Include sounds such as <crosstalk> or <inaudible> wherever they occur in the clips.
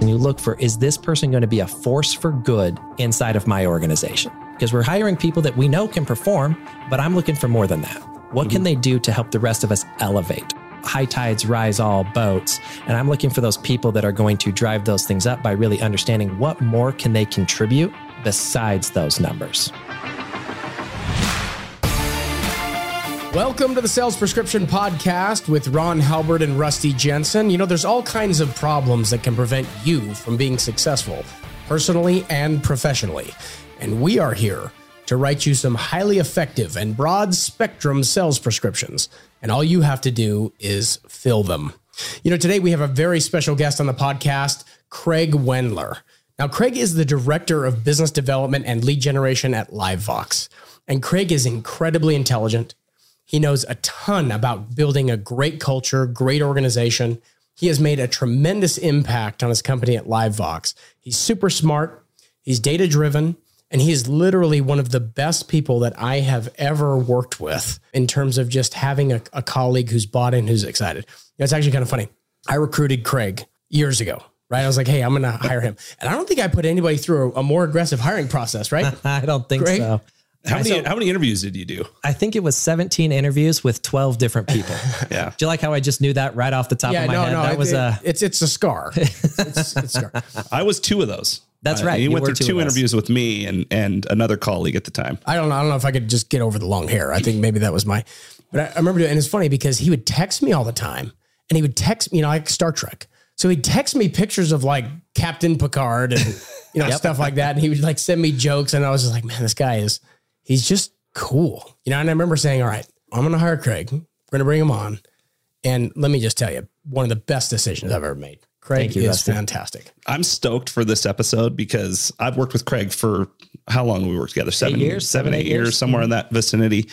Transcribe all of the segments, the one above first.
And you look for is this person going to be a force for good inside of my organization? Because we're hiring people that we know can perform, but I'm looking for more than that. What mm-hmm. can they do to help the rest of us elevate? High tides rise all boats. And I'm looking for those people that are going to drive those things up by really understanding what more can they contribute besides those numbers. Welcome to the Sales Prescription Podcast with Ron Halbert and Rusty Jensen. You know, there's all kinds of problems that can prevent you from being successful, personally and professionally. And we are here to write you some highly effective and broad spectrum sales prescriptions. And all you have to do is fill them. You know, today we have a very special guest on the podcast, Craig Wendler. Now, Craig is the Director of Business Development and Lead Generation at LiveVox. And Craig is incredibly intelligent he knows a ton about building a great culture, great organization. He has made a tremendous impact on his company at LiveVox. He's super smart, he's data driven, and he is literally one of the best people that I have ever worked with in terms of just having a, a colleague who's bought in, who's excited. It's actually kind of funny. I recruited Craig years ago right? I was like, hey, I'm going to hire him. And I don't think I put anybody through a, a more aggressive hiring process, right? <laughs> I don't think so. How many so, how many interviews did you do? I think it was 17 interviews with 12 different people. <laughs> yeah. Do you like how I just knew that right off the top yeah, of my no, head? No, that it, was a it's it's a scar. <laughs> It's, it's, it's scar. I was two of those. That's right. Uh, he you went through two, two interviews with me and and another colleague at the time. I don't know. I don't know if I could just get over the long hair. I think maybe that was my. But I, I remember doing, and it's funny because he would text me all the time, and he would text me, you know, like Star Trek. So he'd text me pictures of like Captain Picard and you know <laughs> yep. stuff like that, and he would like send me jokes, and I was just like, man, this guy is he's just cool. You know, and I remember saying, all right, I'm going to hire Craig. We're going to bring him on. And let me just tell you, one of the best decisions I've ever made. Craig you, is Rusty. fantastic. I'm stoked for this episode because I've worked with Craig for how long we worked together? Seven eight years, seven, eight, eight years, years, somewhere in that vicinity.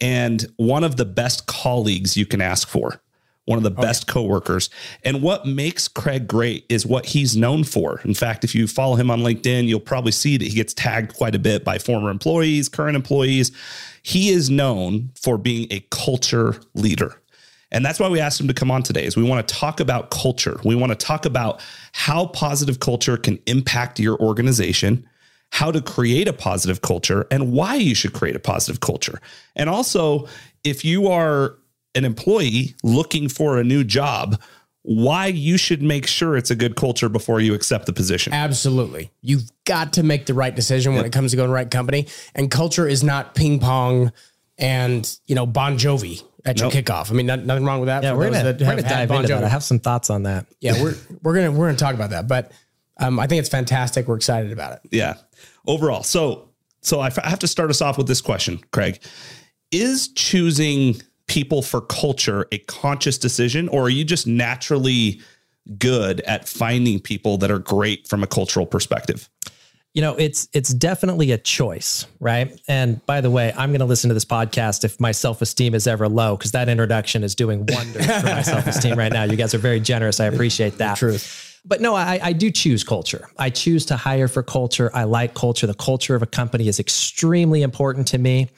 And one of the best colleagues you can ask for one of the best coworkers. And what makes Craig great is what he's known for. In fact, if you follow him on LinkedIn, you'll probably see that he gets tagged quite a bit by former employees, current employees. He is known for being a culture leader. And that's why we asked him to come on today is we want to talk about culture. We want to talk about how positive culture can impact your organization, how to create a positive culture and why you should create a positive culture. And also, if you are an employee looking for a new job, why you should make sure it's a good culture before you accept the position. Absolutely. You've got to make the right decision when yep. it comes to going to the right company. And culture is not ping pong and, you know, Bon Jovi at nope. your kickoff. I mean, not, nothing wrong with that. Yeah, we're gonna, we're gonna dive bon into Jovi. that. I have some thoughts on that. Yeah, we're we're gonna we're gonna talk about that. But um, I think it's fantastic. We're excited about it. Yeah. Overall, so so I have to start us off with this question, Craig. Is choosing people for culture a conscious decision, or are you just naturally good at finding people that are great from a cultural perspective? You know, it's it's definitely a choice, right? And by the way, I'm going to listen to this podcast if my self esteem is ever low, because that introduction is doing wonders for my <laughs> self esteem right now. You guys are very generous. I appreciate that. Truth. But no, I, I do choose culture. I choose to hire for culture. I like culture. The culture of a company is extremely important to me.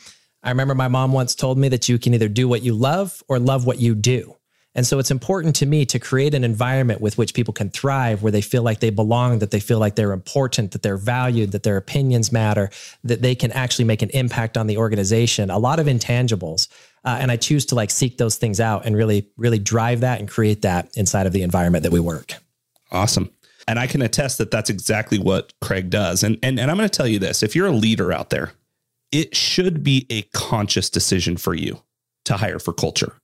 I remember my mom once told me that you can either do what you love or love what you do. And so it's important to me to create an environment with which people can thrive, where they feel like they belong, that they feel like they're important, that they're valued, that their opinions matter, that they can actually make an impact on the organization. A lot of intangibles. Uh, and I choose to like seek those things out and really, really drive that and create that inside of the environment that we work. Awesome. And I can attest that that's exactly what Craig does. And, and, and I'm going to tell you this if you're a leader out there, it should be a conscious decision for you to hire for culture.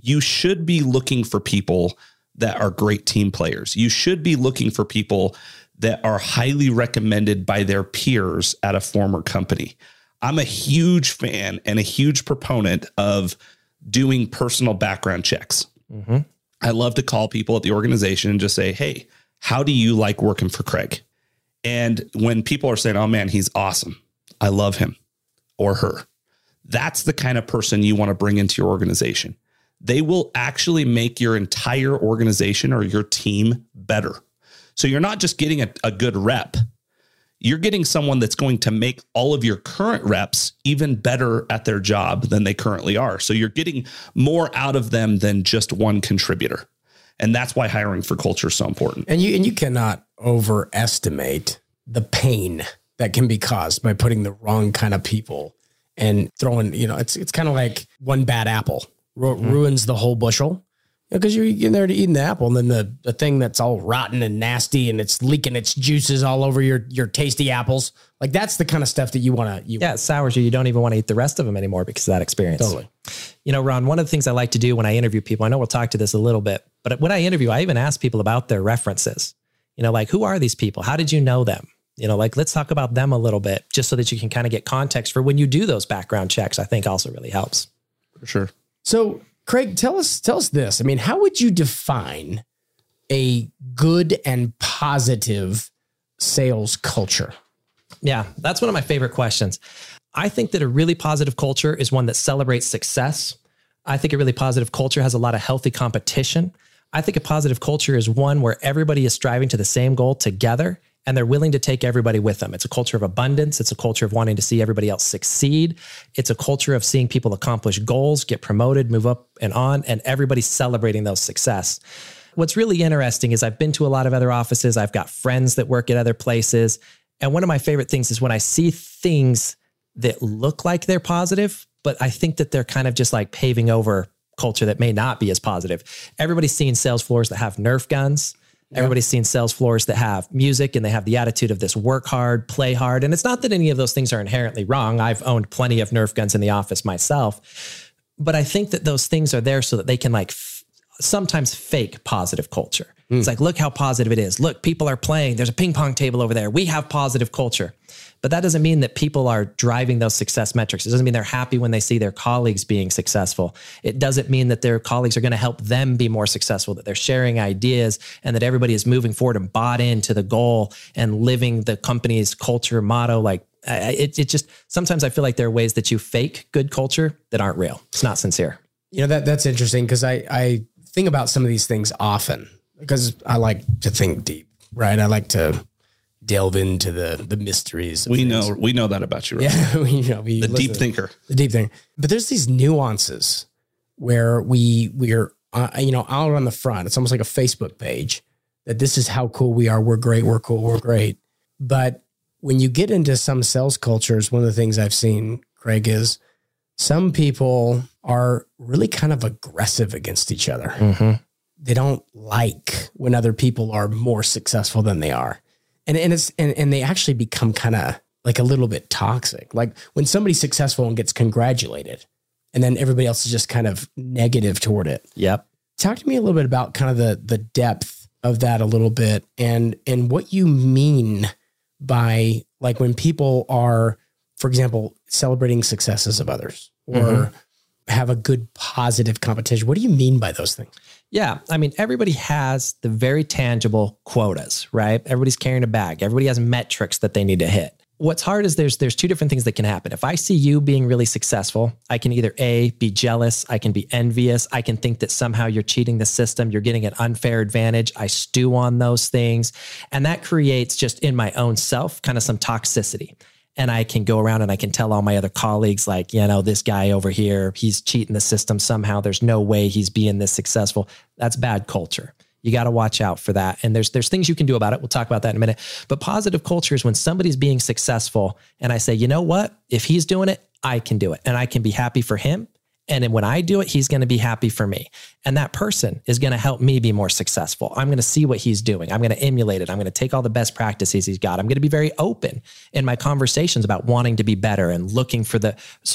You should be looking for people that are great team players. You should be looking for people that are highly recommended by their peers at a former company. I'm a huge fan and a huge proponent of doing personal background checks. Mm-hmm. I love to call people at the organization and just say, Hey, how do you like working for Craig? And when people are saying, Oh man, he's awesome, I love him or her. That's the kind of person you want to bring into your organization. They will actually make your entire organization or your team better. So you're not just getting a, a good rep, you're getting someone that's going to make all of your current reps even better at their job than they currently are. So you're getting more out of them than just one contributor. And that's why hiring for culture is so important. And you and you cannot overestimate the pain that can be caused by putting the wrong kind of people and throwing, you know, it's it's kind of like one bad apple ru- Mm-hmm. ruins the whole bushel. Because you're in there to eating the apple, and then the, the thing that's all rotten and nasty, and it's leaking its juices all over your your tasty apples. Like that's the kind of stuff that you want to. You Yeah, it sours you. You don't even want to eat the rest of them anymore because of that experience. totally. You know, Ron, one of the things I like to do when I interview people, I know we'll talk to this a little bit, but when I interview, I even ask people about their references. You know, like who are these people? How did you know them? You know, like let's talk about them a little bit just so that you can kind of get context for when you do those background checks, I think also really helps. For sure. So, Craig, tell us tell us this. I mean, how would you define a good and positive sales culture? Yeah, that's one of my favorite questions. I think that a really positive culture is one that celebrates success. I think a really positive culture has a lot of healthy competition. I think a positive culture is one where everybody is striving to the same goal together and they're willing to take everybody with them. It's a culture of abundance. It's a culture of wanting to see everybody else succeed. It's a culture of seeing people accomplish goals, get promoted, move up and on, and everybody's celebrating those success. What's really interesting is I've been to a lot of other offices. I've got friends that work at other places. And one of my favorite things is when I see things that look like they're positive, but I think that they're kind of just like paving over culture that may not be as positive. Everybody's seen sales floors that have Nerf guns. Everybody's seen sales floors that have music and they have the attitude of this work hard, play hard. And it's not that any of those things are inherently wrong. I've owned plenty of Nerf guns in the office myself. But I think that those things are there so that they can like f- sometimes fake positive culture. It's hmm. like, look how positive it is. Look, people are playing. There's a ping pong table over there. We have positive culture. But that doesn't mean that people are driving those success metrics. It doesn't mean they're happy when they see their colleagues being successful. It doesn't mean that their colleagues are going to help them be more successful, that they're sharing ideas and that everybody is moving forward and bought into the goal and living the company's culture motto. Like it, it just sometimes I feel like there are ways that you fake good culture that aren't real. It's not sincere. You know that that's interesting because I I think about some of these things often because I like to think deep, right? I like to delve into the the mysteries. Of We things. know we know that about you. Right? yeah, <laughs> we, you know, we The deep thinker. the deep thing. But there's these nuances where we we're uh, you know out on the front. It's almost like a Facebook page that this is how cool we are. We're great. We're cool. We're great. But when you get into some sales cultures, one of the things I've seen, Craig, is some people are really kind of aggressive against each other. Mm-hmm. They don't like when other people are more successful than they are. And and it's and, and they actually become kind of like a little bit toxic. Like when somebody's successful and gets congratulated, and then everybody else is just kind of negative toward it. Yep. Talk to me a little bit about kind of the the depth of that a little bit and and what you mean by like when people are, for example, celebrating successes of others or Mhm. have a good positive competition. What do you mean by those things? Yeah. I mean, everybody has the very tangible quotas, right? Everybody's carrying a bag. Everybody has metrics that they need to hit. What's hard is there's there's two different things that can happen. If I see you being really successful, I can either A, be jealous, I can be envious, I can think that somehow you're cheating the system, you're getting an unfair advantage. I stew on those things. And that creates just in my own self kind of some toxicity and I can go around and I can tell all my other colleagues, like, you know, this guy over here, he's cheating the system somehow. There's no way he's being this successful. That's bad culture. You got to watch out for that. And there's there's things you can do about it. We'll talk about that in a minute. But positive culture is when somebody's being successful and I say, you know what? If he's doing it, I can do it. And I can be happy for him. And when I do it, he's going to be happy for me. And that person is going to help me be more successful. I'm going to see what he's doing. I'm going to emulate it. I'm going to take all the best practices he's got. I'm going to be very open in my conversations about wanting to be better and looking for the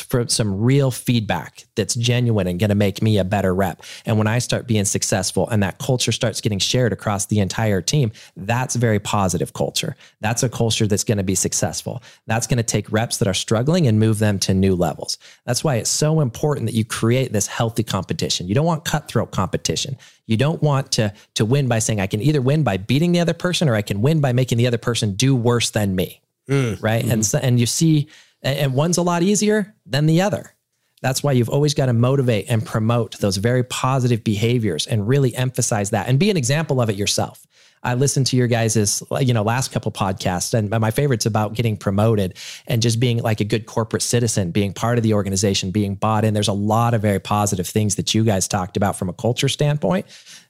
for some real feedback that's genuine and going to make me a better rep. And when I start being successful and that culture starts getting shared across the entire team, that's very positive culture. That's a culture that's going to be successful. That's going to take reps that are struggling and move them to new levels. That's why it's so important that you create this healthy competition. You don't want cutthroat competition. You don't want to to win by saying I can either win by beating the other person or I can win by making the other person do worse than me. Mm. Right? And mm-hmm. so, and you see and and one's a lot easier than the other. That's why you've always got to motivate and promote those very positive behaviors and really emphasize that and be an example of it yourself. I listened to your guys's, you know, last couple podcasts, and my favorite's about getting promoted and just being like a good corporate citizen, being part of the organization, being bought in. There's a lot of very positive things that you guys talked about from a culture standpoint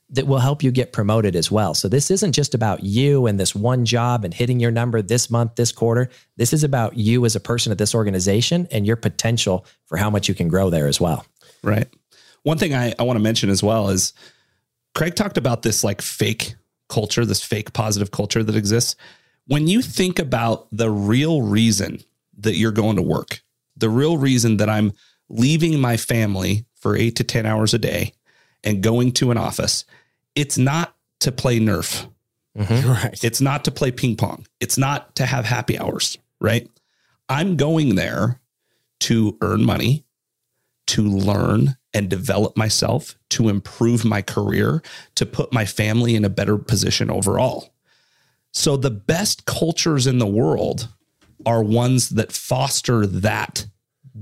that will help you get promoted as well. So this isn't just about you and this one job and hitting your number this month, this quarter. This is about you as a person at this organization and your potential for how much you can grow there as well. Right. One thing I, I want to mention as well is Craig talked about this like fake culture, this fake positive culture that exists. When you think about the real reason that you're going to work, the real reason that I'm leaving my family for eight to 10 hours a day and going to an office, it's not to play Nerf. Mm-hmm. <laughs> Right. It's not to play ping pong. It's not to have happy hours, right? I'm going there to earn money, to learn and develop myself, to improve my career, to put my family in a better position overall. So the best cultures in the world are ones that foster that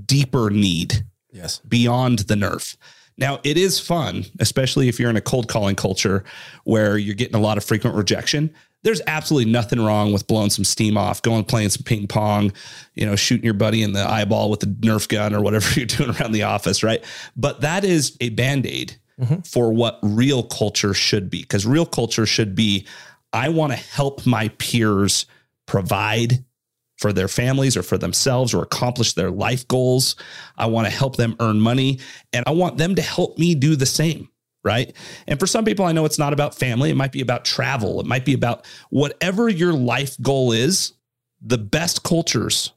deeper need yes. beyond the nerf. Now, it is fun, especially if you're in a cold calling culture where you're getting a lot of frequent rejection. There's absolutely nothing wrong with blowing some steam off, going playing some ping pong, you know, shooting your buddy in the eyeball with a Nerf gun or whatever <laughs> you're doing around the office, right? But that is a band aid mm-hmm. for what real culture should be. Because real culture should be I want to help my peers provide for their families or for themselves or accomplish their life goals. I want to help them earn money and I want them to help me do the same. Right. And for some people, I know it's not about family. It might be about travel. It might be about whatever your life goal is. The best cultures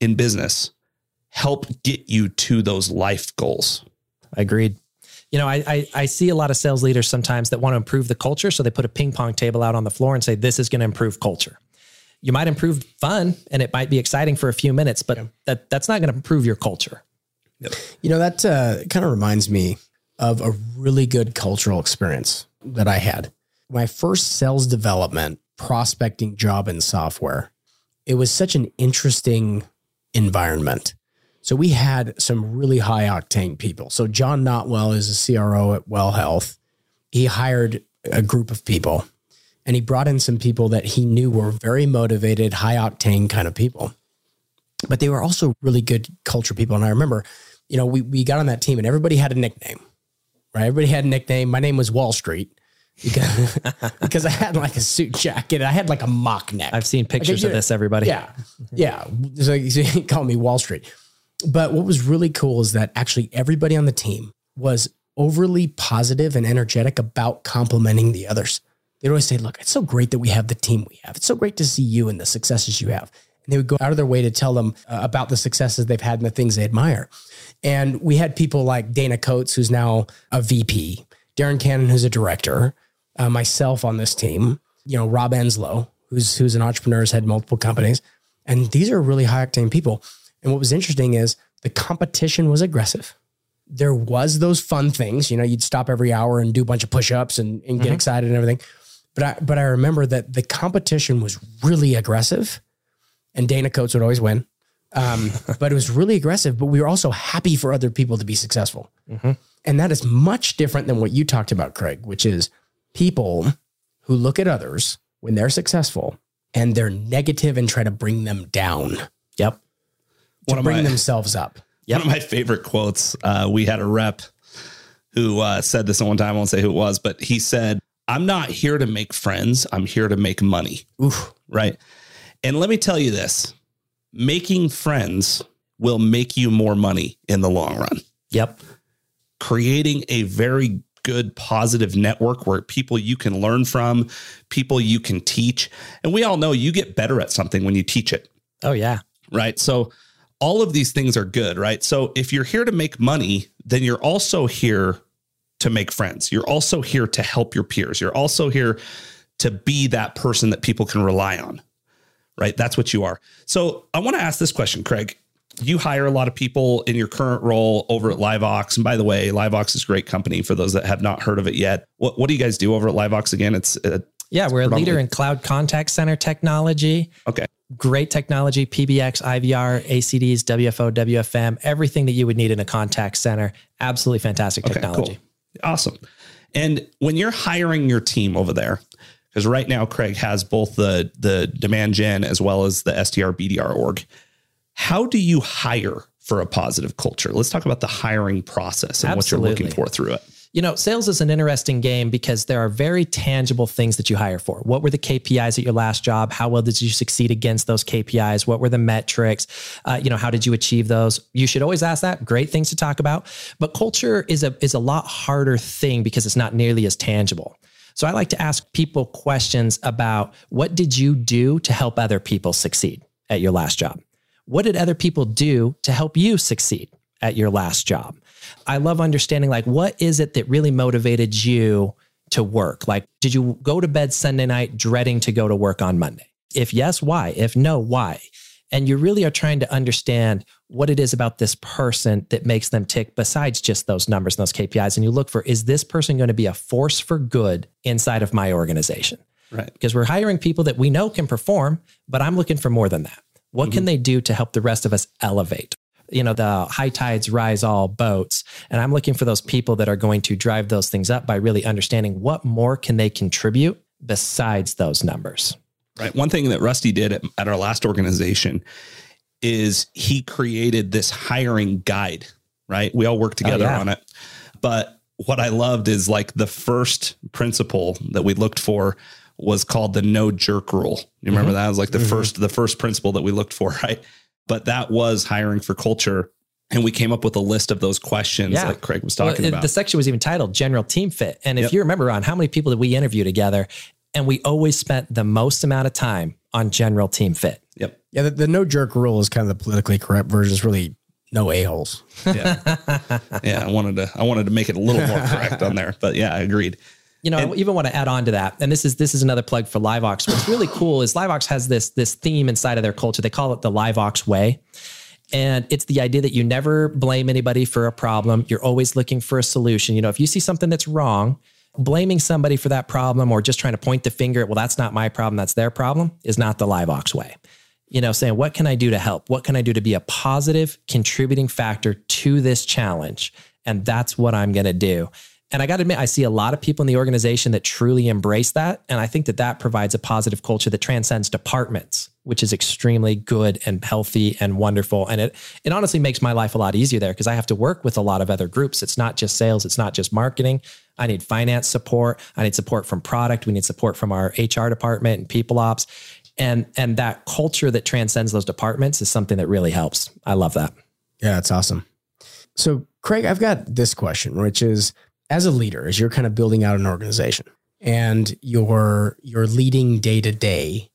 in business help get you to those life goals. I agreed. You know, I, I, I see a lot of sales leaders sometimes that want to improve the culture, so they put a ping pong table out on the floor and say, "This is going to improve culture." you might improve fun and it might be exciting for a few minutes, but yeah. that that's not going to improve your culture. Yep. You know, that uh, kind of reminds me of a really good cultural experience that I had. My first sales development prospecting job in software. It was such an interesting environment. So we had some really high octane people. So John Notwell is a CRO at Well Health. He hired a group of people and he brought in some people that he knew were very motivated, high octane kind of people. But they were also really good culture people. And I remember, you know, we, we got on that team and everybody had a nickname, right? Everybody had a nickname. My name was Wall Street because, <laughs> because I had like a suit jacket. I had like a mock neck. I've seen pictures of this, everybody. Yeah. Yeah. So, so he called me Wall Street. But what was really cool is that actually everybody on the team was overly positive and energetic about complimenting the others they'd always say, Look, it's so great that we have the team we have. It's so great to see you and the successes you have. And they would go out of their way to tell them uh, about the successes they've had and the things they admire. And we had people like Dana Coates, who's now a VP, Darren Cannon, who's a director, uh, myself on this team, you know, Rob Enslow, who's who's an entrepreneur, has had multiple companies. And these are really high octane people. And what was interesting is the competition was aggressive. There was those fun things, you know, you'd stop every hour and do a bunch of push-ups and, and get mm-hmm. excited and everything. But I but I remember that the competition was really aggressive, and Dana Coates would always win. Um, <laughs> but it was really aggressive. But we were also happy for other people to be successful, mm-hmm. and that is much different than what you talked about, Craig, which is people who look at others when they're successful and they're negative and try to bring them down. Yep. To One bring my, themselves up. Yep. One of my favorite quotes. Uh, we had a rep who uh, said this at one time. I won't say who it was, but he said, I'm not here to make friends. I'm here to make money. Oof. Right. And let me tell you this making friends will make you more money in the long run. Yep. Creating a very good, positive network where people you can learn from, people you can teach. And we all know you get better at something when you teach it. Oh, yeah. Right. So, all of these things are good, right? So, if you're here to make money, then you're also here to make friends. You're also here to help your peers. You're also here to be that person that people can rely on. Right? That's what you are. So I want to ask this question, Craig. You hire a lot of people in your current role over at LiveVox. And by the way, LiveVox is a great company for those that have not heard of it yet. What, what do you guys do over at LiveVox again? It's uh, yeah, we're a leader in cloud contact center technology. Okay. Great technology, PBX, IVR, ACDs, WFO, WFM, everything that you would need in a contact center. Absolutely fantastic technology. Okay, cool. Awesome. And when you're hiring your team over there, because right now Craig has both the the demand gen as well as the SDR BDR org. How do you hire for a positive culture? Let's talk about the hiring process and Absolutely. what you're looking for through it. You know, sales is an interesting game because there are very tangible things that you hire for. What were the KPIs at your last job? How well did you succeed against those KPIs? What were the metrics? Uh, you know, how did you achieve those? You should always ask that. Great things to talk about. But culture is a is a lot harder thing because it's not nearly as tangible. So I like to ask people questions about what did you do to help other people succeed at your last job? What did other people do to help you succeed at your last job? I love understanding like what is it that really motivated you to work? Like, did you go to bed Sunday night dreading to go to work on Monday? If yes, why? If no, why? And you really are trying to understand what it is about this person that makes them tick besides just those numbers and those KPIs. And you look for, is this person going to be a force for good inside of my organization? Right. Because we're hiring people that we know can perform, but I'm looking for more than that. What mm-hmm. can they do to help the rest of us elevate? you know, the high tides rise all boats. And I'm looking for those people that are going to drive those things up by really understanding what more can they contribute besides those numbers. Right. One thing that Rusty did at, at our last organization is he created this hiring guide, right? We all work together oh, yeah. on it. But what I loved is like the first principle that we looked for was called the no jerk rule. You remember mm-hmm. that? It was like the mm-hmm. first the first principle that we looked for, <laughs> right? but that was hiring for culture. And we came up with a list of those questions yeah. like Craig was talking well, about. The section was even titled General Team Fit. And if yep. you remember on how many people did we interview together? And we always spent the most amount of time on general team fit. Yep. Yeah. The, the no jerk rule is kind of the politically correct version. It's really no a-holes. Yeah. <laughs> yeah. I wanted to, I wanted to make it a little more correct on there, but yeah, I agreed. You know, and, I even want to add on to that. And this is this is another plug for LiveVox. What's really cool is LiveVox has this this theme inside of their culture. They call it the LiveVox way. And it's the idea that you never blame anybody for a problem. You're always looking for a solution. You know, if you see something that's wrong, blaming somebody for that problem or just trying to point the finger at, well, that's not my problem, that's their problem, is not the LiveVox way. You know, saying, what can I do to help? What can I do to be a positive contributing factor to this challenge? And that's what I'm going to do. And I got to admit, I see a lot of people in the organization that truly embrace that. And I think that that provides a positive culture that transcends departments, which is extremely good and healthy and wonderful. And it, it honestly makes my life a lot easier there because I have to work with a lot of other groups. It's not just sales, it's not just marketing. I need finance support. I need support from product. We need support from our HR department and people ops. And, and that culture that transcends those departments is something that really helps. I love that. Yeah, it's awesome. So, Craig, I've got this question, which is as a leader, as you're kind of building out an organization and you're you're leading day to day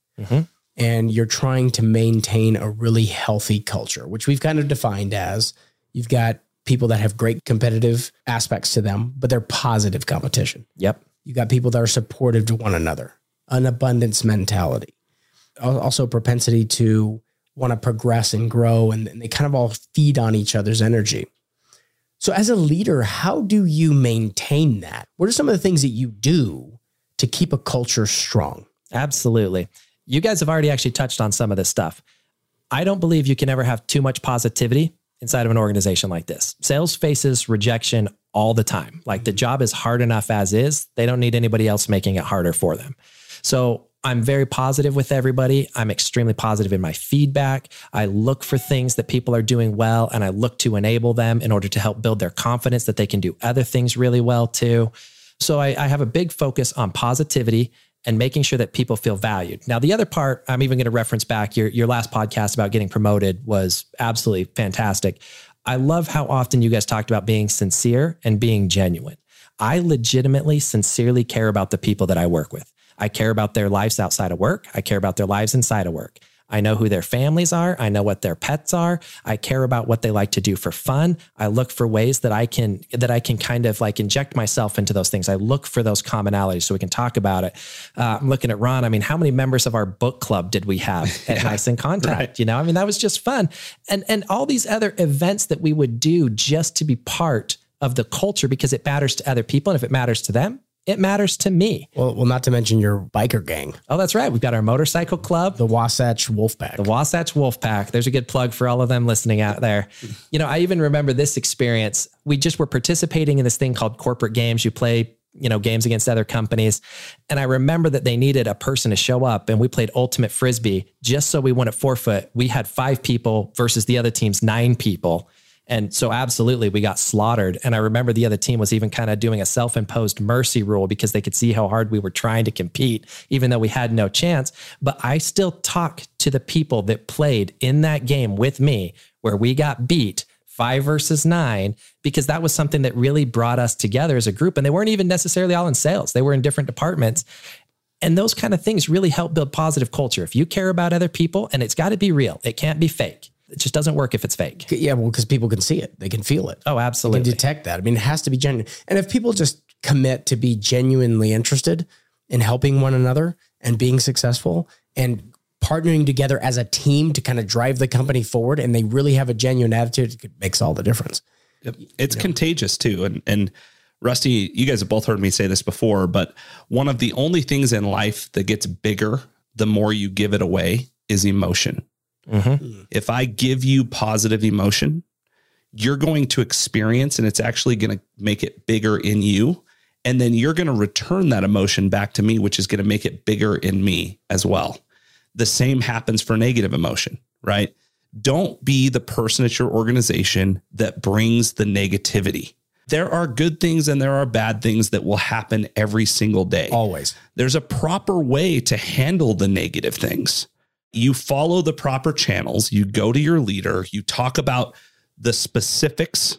and you're trying to maintain a really healthy culture, which we've kind of defined as you've got people that have great competitive aspects to them, but they're positive competition. Yep. You got people that are supportive to one another, an abundance mentality, also propensity to want to progress and grow, and, and they kind of all feed on each other's energy. So, as a leader, how do you maintain that? What are some of the things that you do to keep a culture strong? Absolutely. You guys have already actually touched on some of this stuff. I don't believe you can ever have too much positivity inside of an organization like this. Sales faces rejection all the time. Like the mm-hmm. job is hard enough as is, they don't need anybody else making it harder for them. So, I'm very positive with everybody. I'm extremely positive in my feedback. I look for things that people are doing well and I look to enable them in order to help build their confidence that they can do other things really well too. So I, I have a big focus on positivity and making sure that people feel valued. Now, the other part, I'm even going to reference back your, your last podcast about getting promoted was absolutely fantastic. I love how often you guys talked about being sincere and being genuine. I legitimately, sincerely care about the people that I work with. I care about their lives outside of work. I care about their lives inside of work. I know who their families are. I know what their pets are. I care about what they like to do for fun. I look for ways that I can that I can kind of like inject myself into those things. I look for those commonalities so we can talk about it. Uh, I'm looking at Ron. I mean, how many members of our book club did we have <laughs> at yeah, NICE inContact? Right. You know, I mean, that was just fun, and and all these other events that we would do just to be part of the culture because it matters to other people, and if it matters to them, it matters to me. Well, well, not to mention your biker gang. Oh, that's right. We've got our motorcycle club, the Wasatch Wolfpack. The Wasatch Wolfpack. There's a good plug for all of them listening out there. You know, I even remember this experience. We just were participating in this thing called corporate games. You play you know games against other companies and i remember that they needed a person to show up and we played ultimate frisbee just so we won at four foot we had five people versus the other team's nine people And so, absolutely, we got slaughtered. And I remember the other team was even kind of doing a self imposed mercy rule because they could see how hard we were trying to compete, even though we had no chance. But I still talk to the people that played in that game with me where we got beat five versus nine, because that was something that really brought us together as a group. And they weren't even necessarily all in sales, they were in different departments. And those kind of things really help build positive culture. If you care about other people, and it's got to be real, it can't be fake. It just doesn't work if it's fake. Yeah, well, because people can see it, they can feel it. Oh, They absolutely. can detect that. I mean, it has to be genuine. And if people just commit to be genuinely interested in helping one another and being successful and partnering together as a team to kind of drive the company forward, and they really have a genuine attitude, it makes all the difference. Yep. It's contagious too. And and Rusty, you guys have both heard me say this before, but one of the only things in life that gets bigger the more you give it away is emotion. Mhm. If I give you positive emotion, you're going to experience and it's actually going to make it bigger in you. And then you're going to return that emotion back to me, which is going to make it bigger in me as well. The same happens for negative emotion, right? Don't be the person at your organization that brings the negativity. There are good things and there are bad things that will happen every single day Always. there's a proper way to handle the negative things. You follow the proper channels, you go to your leader, you talk about the specifics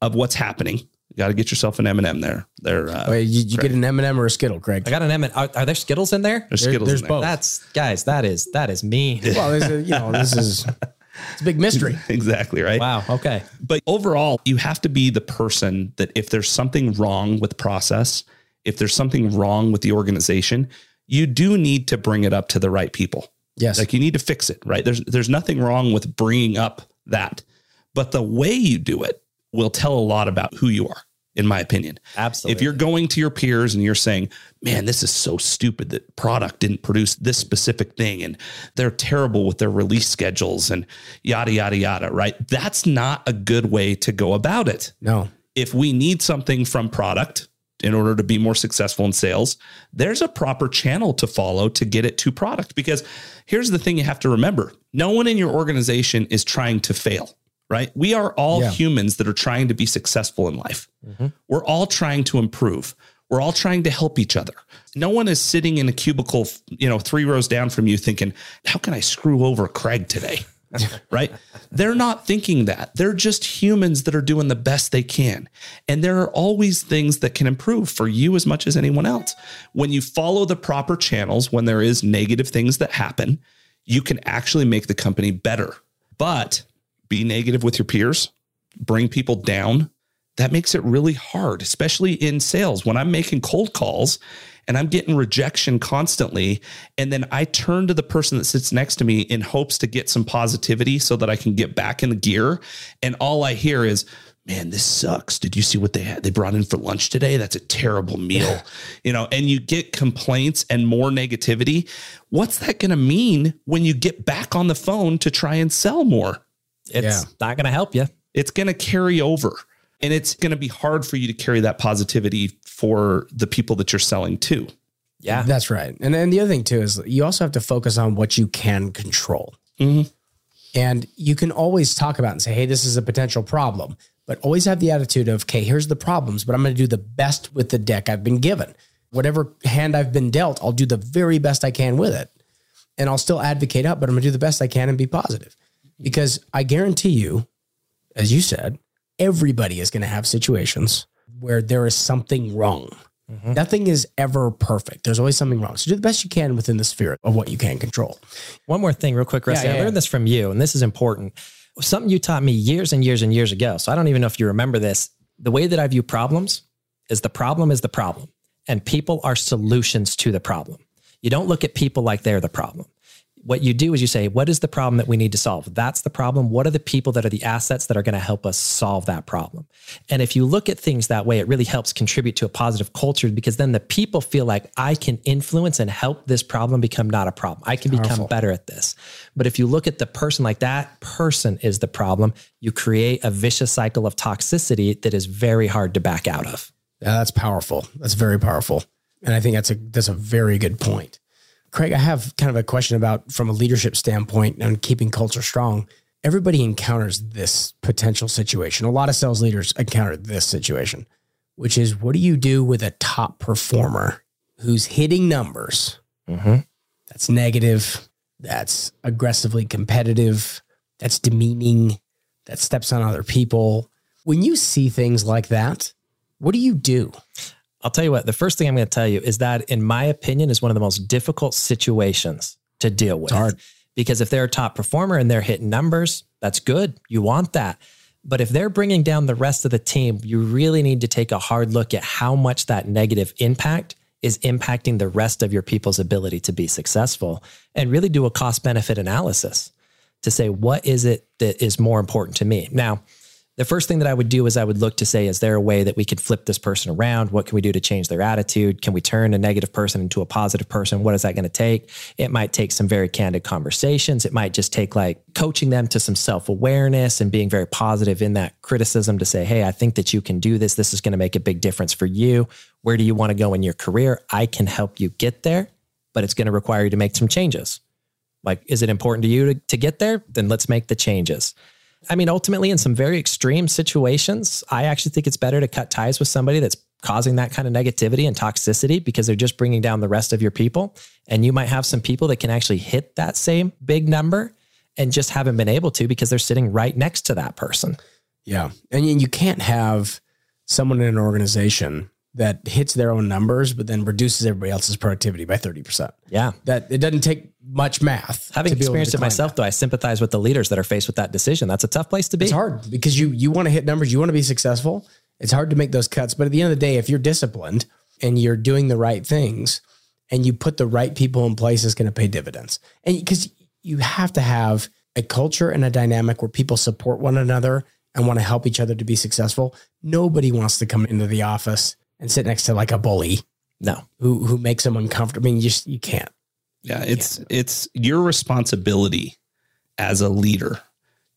of what's happening. You got to get yourself an M&M there. They're uh, Oh, you, you get an M&M or a Skittle, Craig. I got an M. and are, are there Skittles in there? there's there- Skittles there's in there. both. That's guys. That is that is me. <laughs> Well, there's a, you know, this is <laughs> it's a big mystery. <laughs> Exactly, right? Wow. Okay. But overall, you have to be the person that if there's something wrong with process, if there's something wrong with the organization, you do need to bring it up to the right people. Yes. Like you need to fix it, right? There's there's nothing wrong with bringing up that. But the way you do it will tell a lot about who you are, in my opinion. Absolutely. If you're going to your peers and you're saying, "Man, this is so stupid that product didn't produce this specific thing and they're terrible with their release schedules and yada yada yada," right? That's not a good way to go about it no. if we need something from product in order to be more successful in sales, there's a proper channel to follow to get it to product. Because here's the thing you have to remember no one in your organization is trying to fail, right? We are all Yeah. humans that are trying to be successful in life. Mm-hmm. We're all trying to improve. We're all trying to help each other. No one is sitting in a cubicle, you know, three rows down from you thinking, how can I screw over Craig today? <laughs> right? They're not thinking that. They're just humans that are doing the best they can. And there are always things that can improve for you as much as anyone else. When you follow the proper channels, when there is negative things that happen, you can actually make the company better. But be negative with your peers, bring people down. That makes it really hard, especially in sales. When I'm making cold calls and I'm getting rejection constantly, and then I turn to the person that sits next to me in hopes to get some positivity so that I can get back in the gear. And all I hear is, man, this sucks. Did you see what they had? They brought in for lunch today. That's a terrible meal, you know, and you get complaints and more negativity. What's that going to mean when you get back on the phone to try and sell more? It's Yeah. not going to help you. It's going to carry over and it's going to be hard for you to carry that positivity for the people that you're selling to. Yeah. That's right. And then the other thing too is you also have to focus on what you can control. Mhm. And you can always talk about and say, hey, this is a potential problem, but always have the attitude of, okay, here's the problems, but I'm going to do the best with the deck I've been given. Whatever hand I've been dealt, I'll do the very best I can with it. And I'll still advocate up, but I'm going to do the best I can and be positive. Because I guarantee you, as you said, everybody is going to have situations where there is something wrong. Mm-hmm. Nothing is ever perfect. There's always something wrong. So do the best you can within the sphere of what you can control. One more thing, real quick, Rusty. Yeah, yeah, I learned yeah. this from you, and this is important. Something you taught me years and years and years ago. So I don't even know if you remember this. The way that I view problems is the problem is the problem, and people are solutions to the problem. You don't look at people like they're the problem. What you do is you say, What is the problem that we need to solve? That's the problem. What are the people that are the assets that are going to help us solve that problem? And if you look at things that way, it really helps contribute to a positive culture because then the people feel like I can influence and help this problem become not a problem. I can become better at this. But if you look at the person like that person is the problem, you create a vicious cycle of toxicity that is very hard to back out of. Yeah, that's powerful. That's very powerful. And I think that's a that's a very good point. Craig, I have kind of a question about from a leadership standpoint and keeping culture strong. everybody encounters this potential situation. A lot of sales leaders encounter this situation, which is what do you do with a top performer who's hitting numbers? Mm-hmm. That's negative. That's aggressively competitive. That's demeaning. That steps on other people. When you see things like that, what do you do? I'll tell you what, the first thing I'm going to tell you is that, in my opinion, is one of the most difficult situations to deal with. It's hard. Because if they're a top performer and they're hitting numbers, that's good. You want that. But if they're bringing down the rest of the team, you really need to take a hard look at how much that negative impact is impacting the rest of your people's ability to be successful and really do a cost benefit analysis to say, what is it that is more important to me? Now, the first thing that I would do is I would look to say, is there a way that we could flip this person around? What can we do to change their attitude? Can we turn a negative person into a positive person? What is that going to take? It might take some very candid conversations. It might just take like coaching them to some self awareness and being very positive in that criticism to say, hey, I think that you can do this. This is going to make a big difference for you. Where do you want to go in your career? I can help you get there, but it's going to require you to make some changes. Like, is it important to you to, to get there? Then let's make the changes. I mean, ultimately, in some very extreme situations, I actually think it's better to cut ties with somebody that's causing that kind of negativity and toxicity because they're just bringing down the rest of your people. And you might have some people that can actually hit that same big number and just haven't been able to because they're sitting right next to that person. Yeah. And you can't have someone in an organization that hits their own numbers, but then reduces everybody else's productivity by 30%. Yeah. That it doesn't take much math. Having to be able to experienced it myself, that. though, I sympathize with the leaders that are faced with that decision. That's a tough place to be. It's hard because you you want to hit numbers, you want to be successful. It's hard to make those cuts, but at the end of the day, if you're disciplined and you're doing the right things and you put the right people in place, it's going to pay dividends. And because you have to have a culture and a dynamic where people support one another and want to help each other to be successful. Nobody wants to come into the office and sit next to like a bully No. who who makes them uncomfortable. I mean, you just you can't. Yeah, it's it's your responsibility as a leader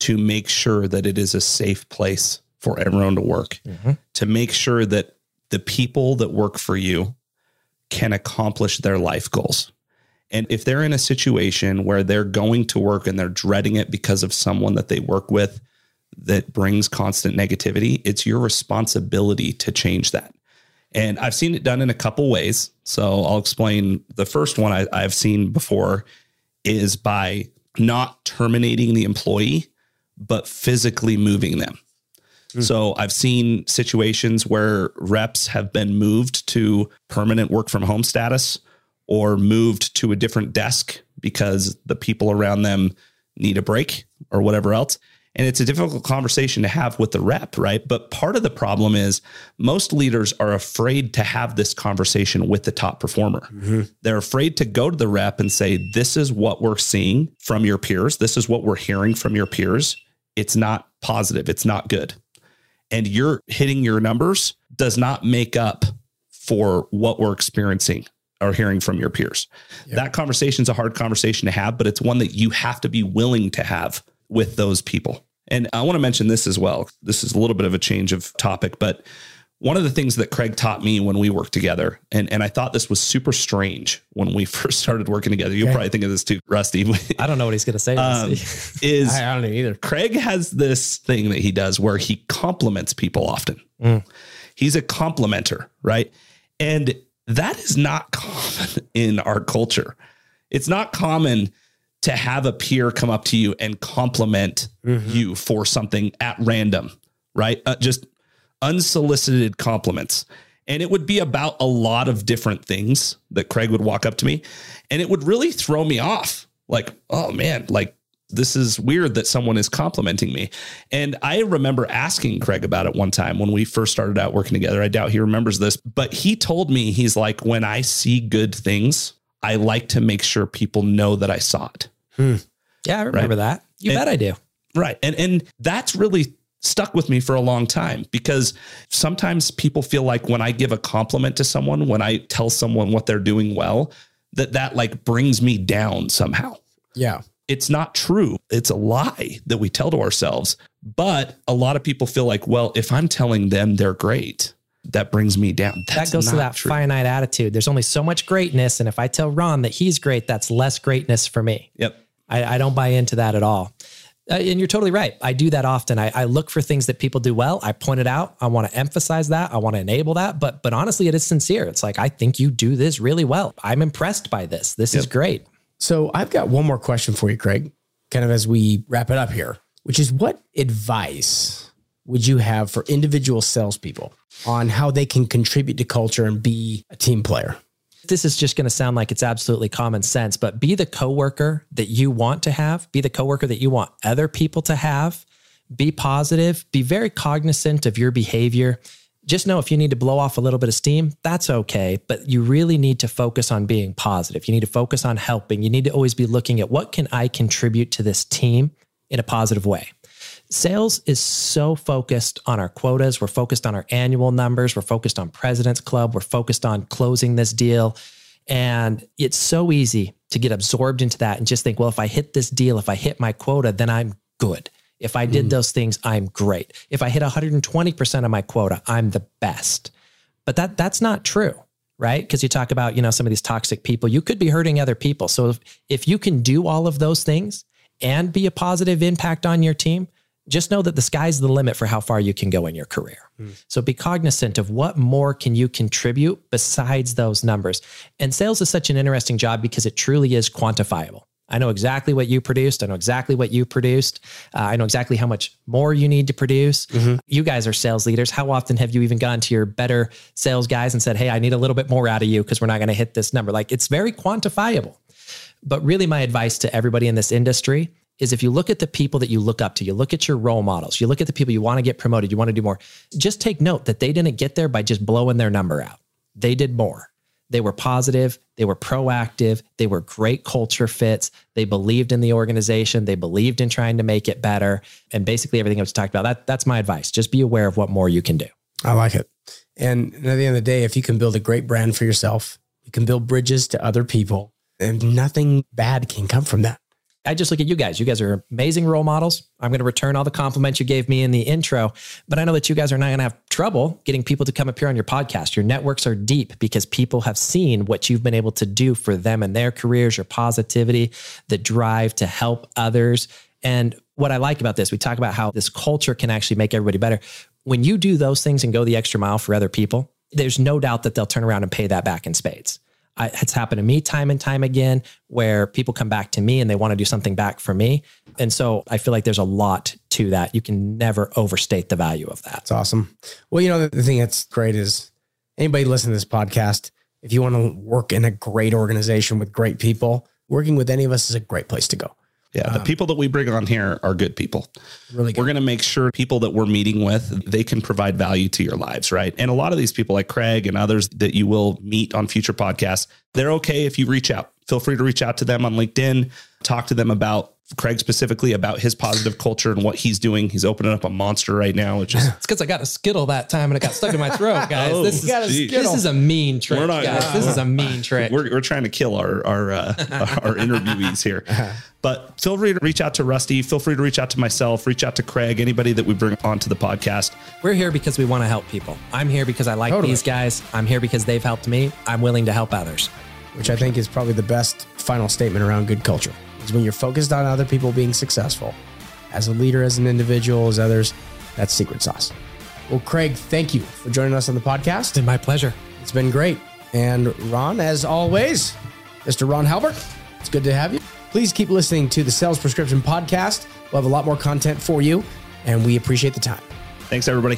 to make sure that it is a safe place for everyone to work. Mhm. To make sure that the people that work for you can accomplish their life goals. And if they're in a situation where they're going to work and they're dreading it because of someone that they work with that brings constant negativity, it's your responsibility to change that. And I've seen it done in a couple ways. So I'll explain the first one I, I've seen before is by not terminating the employee, but physically moving them. Hmm. So I've seen situations where reps have been moved to permanent work from home status or moved to a different desk because the people around them need a break or whatever else. And it's a difficult conversation to have with the rep, right? But part of the problem is most leaders are afraid to have this conversation with the top performer. Mm-hmm. They're afraid to go to the rep and say, This is what we're seeing from your peers. This is what we're hearing from your peers. It's not positive, it's not good. And you're hitting your numbers does not make up for what we're experiencing or hearing from your peers. That conversation is a hard conversation to have, but it's one that you have to be willing to have with those people. And I want to mention this as well. This is a little bit of a change of topic, but one of the things that Craig taught me when we worked together, and, and I thought this was super strange when we <laughs> first started working together. You'll Okay. probably think of this too, Rusty, <laughs> I don't know what he's going to say. um, <laughs> is I, I don't know either. Craig has this thing that he does where he compliments people often. Mm. He's a complimenter, right? And that is not common in our culture. It's not common to have a peer come up to you and compliment you for something at random, right? Uh, just unsolicited compliments. And it would be about a lot of different things that Craig would walk up to me and it would really throw me off. Like, oh man, like this is weird that someone is complimenting me. And I remember asking Craig about it one time when we first started out working together. I doubt he remembers this, but he told me, he's like, when I see good things, I like to make sure people know that I saw it. Hmm. yeah, I remember that. You And- bet I do. Right. And and that's really stuck with me for a long time because sometimes people feel like when I give a compliment to someone, when I tell someone what they're doing well, that that like brings me down somehow. Yeah. It's not true. It's a lie that we tell to ourselves. But a lot of people feel like, well, if I'm telling them they're great, that brings me down. That's that goes to that true. finite attitude. There's only so much greatness. And if I tell Ron that he's great, that's less greatness for me. Yep. I, I don't buy into that at all. Uh, and you're totally right. I do that often. I, I, look for things that people do well. I point it out. I want to emphasize that. I want to enable that. But but honestly, it is sincere. It's like I think you do this really well. I'm impressed by this. This yep. is great. So I've got one more question for you, Craig. Kind of as we wrap it up here, which is what advice would you have for individual salespeople on how they can contribute to culture and be a team player? This is just going to sound like it's absolutely common sense, but be the coworker that you want to have, be the coworker that you want other people to have, be positive, be very cognizant of your behavior. Just know if you need to blow off a little bit of steam, that's okay, but you really need to focus on being positive. You need to focus on helping. You need to always be looking at what can I contribute to this team in a positive way sales is so focused on our quotas. We're focused on our annual numbers. We're focused on President's Club. We're focused on closing this deal. And it's so easy to get absorbed into that and just think, well, if I hit this deal, if I hit my quota, then I'm good. If I did mm. those things, I'm great. If I hit 120% of my quota, I'm the best. But that that's not true, right? Because you talk about, you know, some of these toxic people, you could be hurting other people. So if, if you can do all of those things and be a positive impact on your team, just know that the sky's the limit for how far you can go in your career. Mm. So be cognizant of what more can you contribute besides those numbers. And sales is such an interesting job because it truly is quantifiable. I know exactly what you produced. I know exactly what you produced. Uh, I know exactly how much more you need to produce. Mm-hmm. You guys are sales leaders. How often have you even gone to your better sales guys and said, Hey, I need a little bit more out of you because we're not going to hit this number? Like it's very quantifiable. But really, my advice to everybody in this industry is if you look at the people that you look up to, you look at your role models, you look at the people you want to get promoted, you want to do more, just take note that they didn't get there by just blowing their number out. They did more. They were positive, they were proactive, they were great culture fits, they believed in the organization, they believed in trying to make it better, and basically everything I was talked about. That that's my advice. Just be aware of what more you can do. I like it. And at the end of the day, if you can build a great brand for yourself, you can build bridges to other people, and nothing bad can come from that. I just look at you guys. You guys are amazing role models. I'm going to return all the compliments you gave me in the intro, but I know that you guys are not going to have trouble getting people to come appear on your podcast. Your networks are deep because people have seen what you've been able to do for them and their careers, your positivity, the drive to help others. And what I like about this, we talk about how this culture can actually make everybody better. When you do those things and go the extra mile for other people, there's no doubt that they'll turn around and pay that back in spades. I, it's happened to me time and time again where people come back to me and they want to do something back for me. And so I feel like there's a lot to that. You can never overstate the value of that. It's awesome. Well, you know, the, the thing that's great is anybody listening to this podcast, if you want to work in a great organization with great people, working with any of us is a great place to go. Yeah, the um, people that we bring on here are good people. Really good. We're going to make sure people that we're meeting with, they can provide value to your lives, right? And a lot of these people like Craig and others that you will meet on future podcasts, they're okay if you reach out. Feel free to reach out to them on LinkedIn, talk to them about Craig specifically about his positive culture and what he's doing. He's opening up a monster right now, which is <laughs> it's because I got a skittle that time and it got stuck in my throat, <laughs> guys. oh, this, is, this is a mean trick, not, guys. This is a mean <laughs> trick. We're, we're trying to kill our our uh, our interviewees here. But feel free to reach out to Rusty. Feel free to reach out to myself. Reach out to Craig. Anybody that we bring onto the podcast. We're here because we want to help people. I'm here because I like totally. these guys. I'm here because they've helped me. I'm willing to help others. Which I think is probably the best final statement around good culture is when you're focused on other people being successful as a leader, as an individual, as others. That's secret sauce. Well, Craig, thank you for joining us on the podcast. It's been my pleasure. It's been great. And Ron, as always, Mr. Ron Halbert, it's good to have you. Please keep listening to the Sales Prescription Podcast. We'll have a lot more content for you, and we appreciate the time. Thanks, everybody.